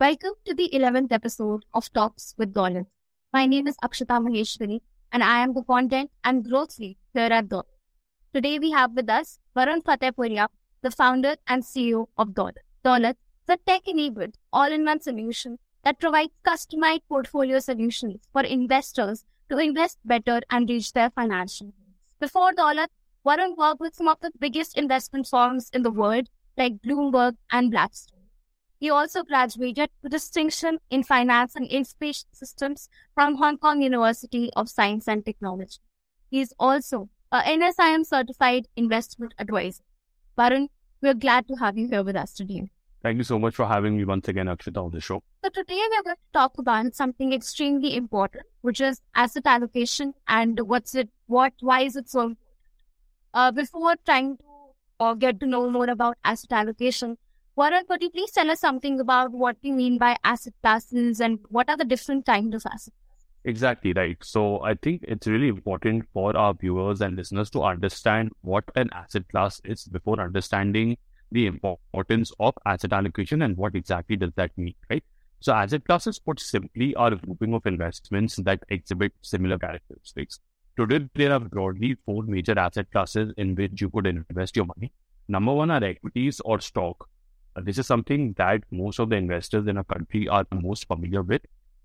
Welcome to the 11th episode of Talks with Daulat. My name is Akshita Maheshwari and I am the content and growth lead here at Daulat. Today we have with us Varun Fatehpuria, the founder and CEO of Daulat. Daulat is a tech-enabled all-in-one solution that provides customized portfolio solutions for investors to invest better and reach their financial goals. Before Daulat, Varun worked with some of the biggest investment firms in the world like Bloomberg and Blackstone. He also graduated with distinction in finance and information systems from Hong Kong University of Science and Technology. He is also a NSIM certified investment advisor. Varun, we're glad to have you here with us today. Thank you so much for having me once again, Akshita, on the show. So today we're going to talk about something extremely important, which is asset allocation and what's it, what, why is it so important? Uh, before trying to uh, get to know more about asset allocation, Varun, could you please tell us something about what we mean by asset classes and what are the different kinds of assets? Exactly right. So I think it's really important for our viewers and listeners to understand what an asset class is before understanding the importance of asset allocation and what exactly does that mean, right? So asset classes, put simply, are a grouping of investments that exhibit similar characteristics. Today, there are broadly four major asset classes in which you could invest your money. Number one are equities or stock, this is something that most of the investors in a country are most familiar with.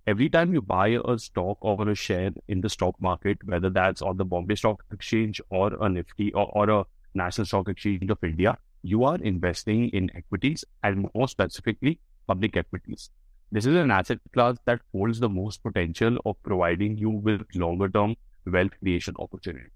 Every time you buy a stock or a share in the stock market, whether that's on the Bombay Stock Exchange or a Nifty or, or a National Stock Exchange of India, you are investing in equities and more specifically public equities. This is an asset class that holds the most potential of providing you with longer term wealth creation opportunity.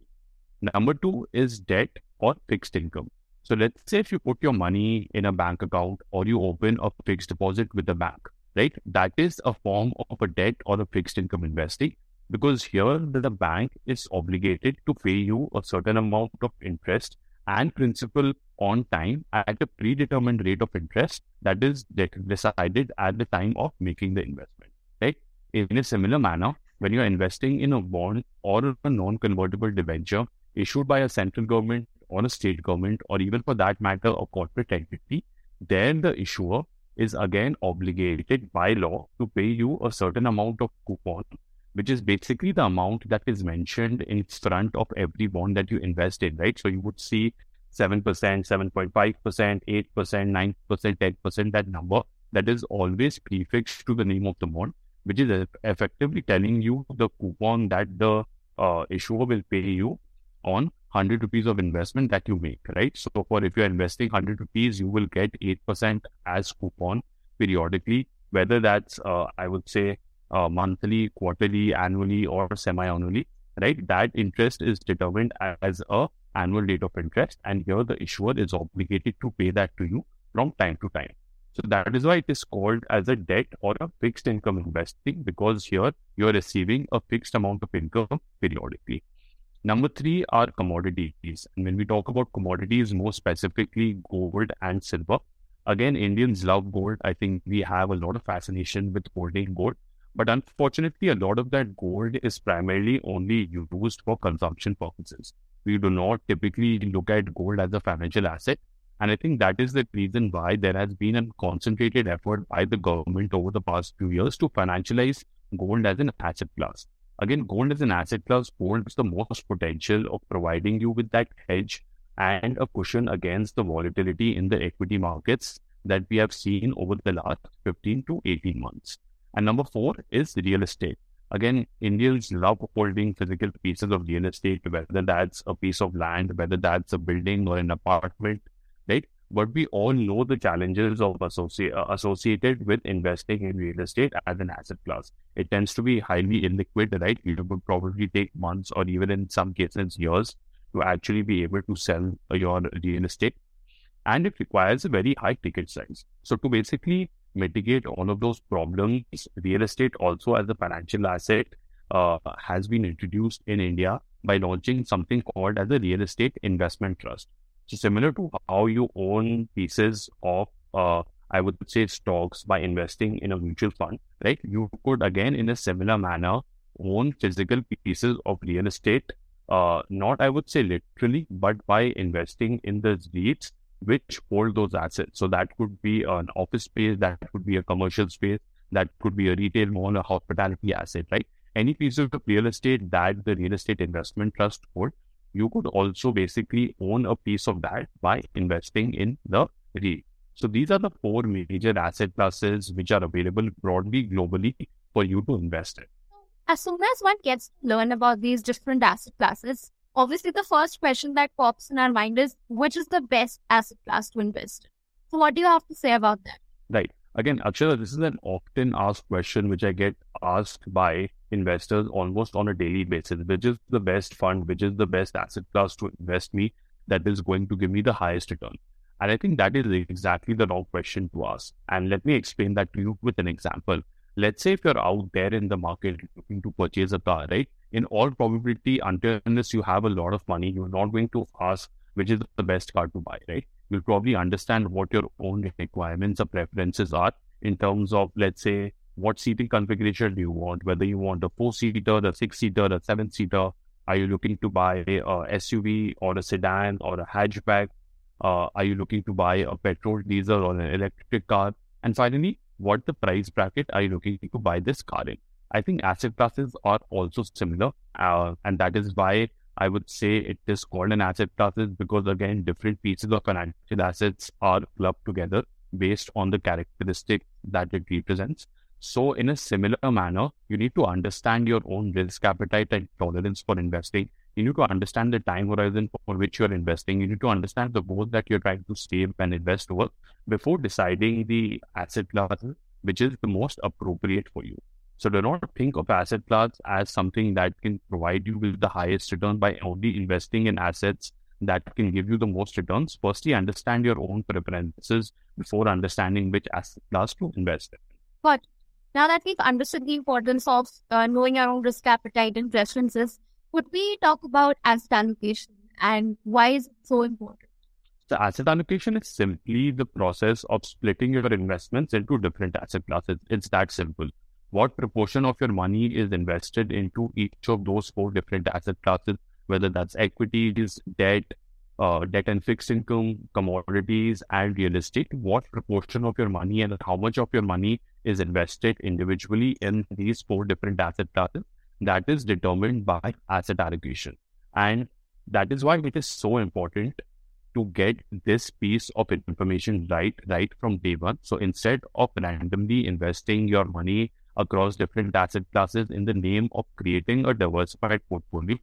Number two is debt or fixed income. So let's say if you put your money in a bank account or you open a fixed deposit with the bank, right? That is a form of a debt or a fixed income investing because here the bank is obligated to pay you a certain amount of interest and principal on time at a predetermined rate of interest that is decided at the time of making the investment, right? In a similar manner, when you're investing in a bond or a non-convertible debenture issued by a central government or a state government, or even for that matter, a corporate entity, then the issuer is again obligated by law to pay you a certain amount of coupon, which is basically the amount that is mentioned in front of every bond that you invest in, right? So you would see 7%, 7.5%, 8%, 9%, 10%, that number that is always prefixed to the name of the bond, which is effectively telling you the coupon that the uh, issuer will pay you on 100 rupees of investment that you make, right? So for if you're investing 100 rupees, you will get 8% as coupon periodically, whether that's, uh, I would say, uh, monthly, quarterly, annually, or semi-annually, right? That interest is determined as a annual rate of interest. And here the issuer is obligated to pay that to you from time to time. So that is why it is called as a debt or a fixed income investing because here you're receiving a fixed amount of income periodically. Number three are commodities. And when we talk about commodities, more specifically gold and silver, again, Indians love gold. I think we have a lot of fascination with holding gold. But unfortunately, a lot of that gold is primarily only used for consumption purposes. We do not typically look at gold as a financial asset. And I think that is the reason why there has been a concentrated effort by the government over the past few years to financialize gold as an asset class. Again, gold as an asset class holds the most potential of providing you with that hedge and a cushion against the volatility in the equity markets that we have seen over the last 15 to 18 months. And number four is real estate. Again, Indians love holding physical pieces of real estate, whether that's a piece of land, whether that's a building or an apartment, right? But we all know the challenges of associ- uh, associated with investing in real estate as an asset class. It tends to be highly illiquid, right? It would probably take months or even in some cases years to actually be able to sell your real estate. And it requires a very high ticket size. So to basically mitigate all of those problems, real estate also as a financial asset uh, has been introduced in India by launching something called as a real estate investment trust. Similar to how you own pieces of, uh, I would say stocks by investing in a mutual fund, right? You could again, in a similar manner, own physical pieces of real estate. Uh, not I would say literally, but by investing in the REITs which hold those assets. So that could be an office space, that could be a commercial space, that could be a retail mall, a hospitality asset, right? Any piece of real estate that the real estate investment trust hold, you could also basically own a piece of that by investing in the REIT. So these are the four major asset classes which are available broadly globally for you to invest in. As soon as one gets to learn about these different asset classes, obviously the first question that pops in our mind is which is the best asset class to invest in? So what do you have to say about that? Right. Again, Akshita, this is an often asked question which I get asked by investors almost on a daily basis. Which is the best fund? Which is the best asset class to invest me that is going to give me the highest return? And I think that is exactly the wrong question to ask. And let me explain that to you with an example. Let's say if you're out there in the market looking to purchase a car, right? In all probability, until unless you have a lot of money, you're not going to ask which is the best car to buy, right? You'll probably understand what your own requirements or preferences are in terms of, let's say, what seating configuration do you want? Whether you want a four seater, a six seater, a seven seater. Are you looking to buy a, SUV or a sedan or a hatchback? Uh, are you looking to buy a petrol, diesel, or an electric car? And finally, what the price bracket are you looking to buy this car in? I think asset classes are also similar, uh, and that is why I would say it is called an asset class because again, different pieces of financial assets are clubbed together based on the characteristic that it represents. So, in a similar manner, you need to understand your own risk appetite and tolerance for investing you need to understand the time horizon for which you're investing. You need to understand the goal that you're trying to save and invest over before deciding the asset class which is the most appropriate for you. So do not think of asset class as something that can provide you with the highest return by only investing in assets that can give you the most returns. Firstly, understand your own preferences before understanding which asset class to invest in. But now that we've understood the importance of uh, knowing our own risk appetite and preferences, could we talk about asset allocation and why is it so important? So asset allocation is simply the process of splitting your investments into different asset classes. It's that simple. What proportion of your money is invested into each of those four different asset classes, whether that's equity, equities, debt, uh, debt and fixed income, commodities, and real estate. What proportion of your money and how much of your money is invested individually in these four different asset classes that is determined by asset allocation. And that is why it is so important to get this piece of information right, right from day one. So instead of randomly investing your money across different asset classes in the name of creating a diversified portfolio,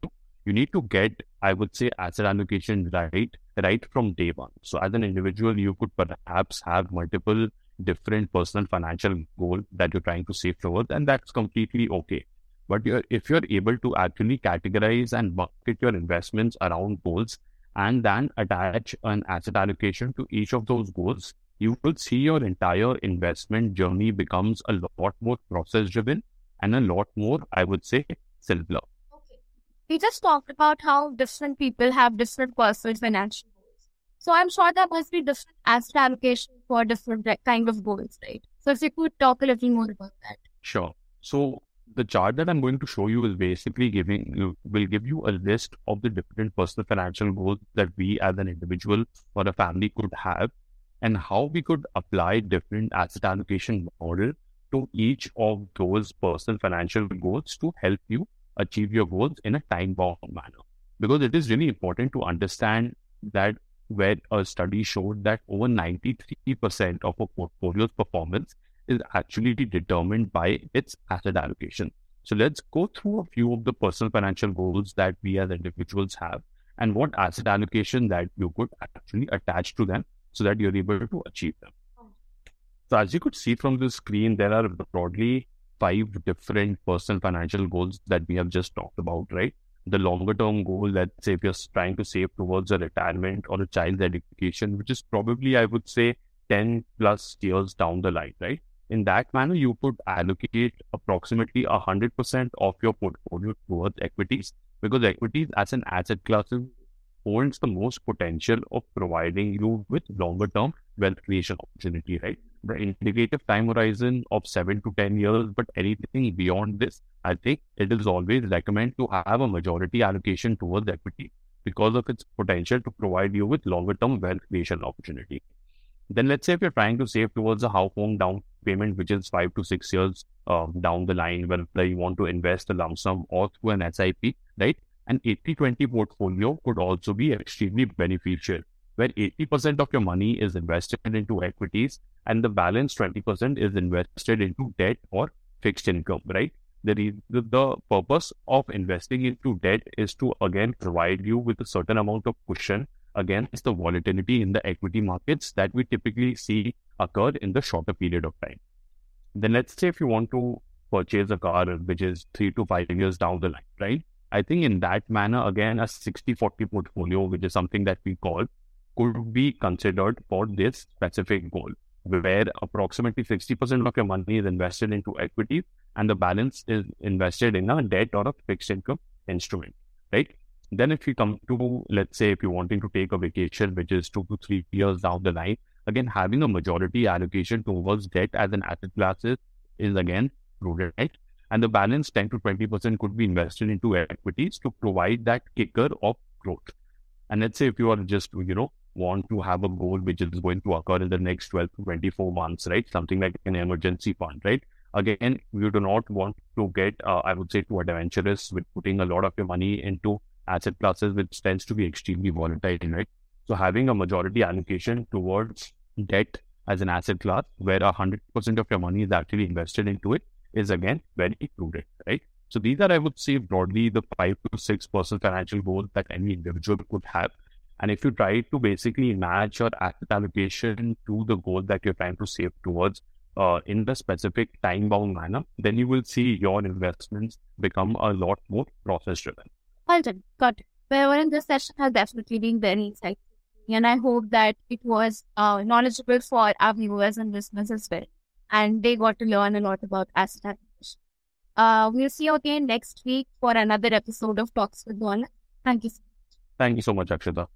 you need to get, I would say, asset allocation right, right from day one. So as an individual, you could perhaps have multiple different personal financial goals that you're trying to save towards, and that's completely okay. But you're, if you're able to actually categorize and bucket your investments around goals and then attach an asset allocation to each of those goals, you will see your entire investment journey becomes a lot more process driven and a lot more, I would say, simpler. Okay. We just talked about how different people have different personal financial goals. So I'm sure there must be different asset allocation for different kind of goals, right? So if you could talk a little more about that. Sure. So the chart that I'm going to show you is basically giving will give you a list of the different personal financial goals that we as an individual or a family could have and how we could apply different asset allocation model to each of those personal financial goals to help you achieve your goals in a time bound manner. Because it is really important to understand that where a study showed that over 93% of a portfolio's performance is actually determined by its asset allocation. So let's go through a few of the personal financial goals that we as individuals have and what asset allocation that you could actually attach to them so that you're able to achieve them. So as you could see from the screen, there are broadly five different personal financial goals that we have just talked about, right? The longer term goal, let's say if you're trying to save towards a retirement or a child's education, which is probably, I would say, 10 plus years down the line, right? in that manner, you could allocate approximately 100% of your portfolio towards equities because equities as an asset class holds the most potential of providing you with longer term wealth creation opportunity, right? The indicative time horizon of seven to 10 years, but anything beyond this, I think it is always recommend to have a majority allocation towards equity because of its potential to provide you with longer term wealth creation opportunity. Then let's say if you're trying to save towards a house home down payment, which is five to six years uh, down the line, whether you want to invest a lump sum or through an SIP, right? An 80-20 portfolio could also be extremely beneficial, where 80% of your money is invested into equities and the balance 20% is invested into debt or fixed income, right? The, the, the purpose of investing into debt is to again provide you with a certain amount of cushion against the volatility in the equity markets that we typically see occur in the shorter period of time. Then let's say if you want to purchase a car which is three to five years down the line, right? I think in that manner, again, a 60 40 portfolio, which is something that we call, could be considered for this specific goal, where approximately 60% of your money is invested into equities and the balance is invested in a debt or a fixed income instrument, right? Then, if you come to, let's say, if you're wanting to take a vacation, which is two to three years down the line, again, having a majority allocation towards debt as an asset class is, is again prudent, right? And the balance 10 to 20% could be invested into equities to provide that kicker of growth. And let's say if you are just, you know, want to have a goal which is going to occur in the next 12 to 24 months, right? Something like an emergency fund, right? Again, you do not want to get, uh, I would say, too adventurous with putting a lot of your money into asset classes, which tends to be extremely volatile, right? So having a majority allocation towards debt as an asset class, where hundred percent of your money is actually invested into it, is again very prudent, right? So these are, I would say, broadly the five to six percent financial goals that any individual could have. And if you try to basically match your asset allocation to the goal that you're trying to save towards uh, in the specific time bound manner, then you will see your investments become a lot more process driven. Done. Got it. Well, this session has definitely been very insightful. And I hope that it was uh, knowledgeable for our viewers and listeners as well. And they got to learn a lot about asset. Uh, we'll see you again next week for another episode of Talks with Daulat. Thank you. Thank you so much, Akshita.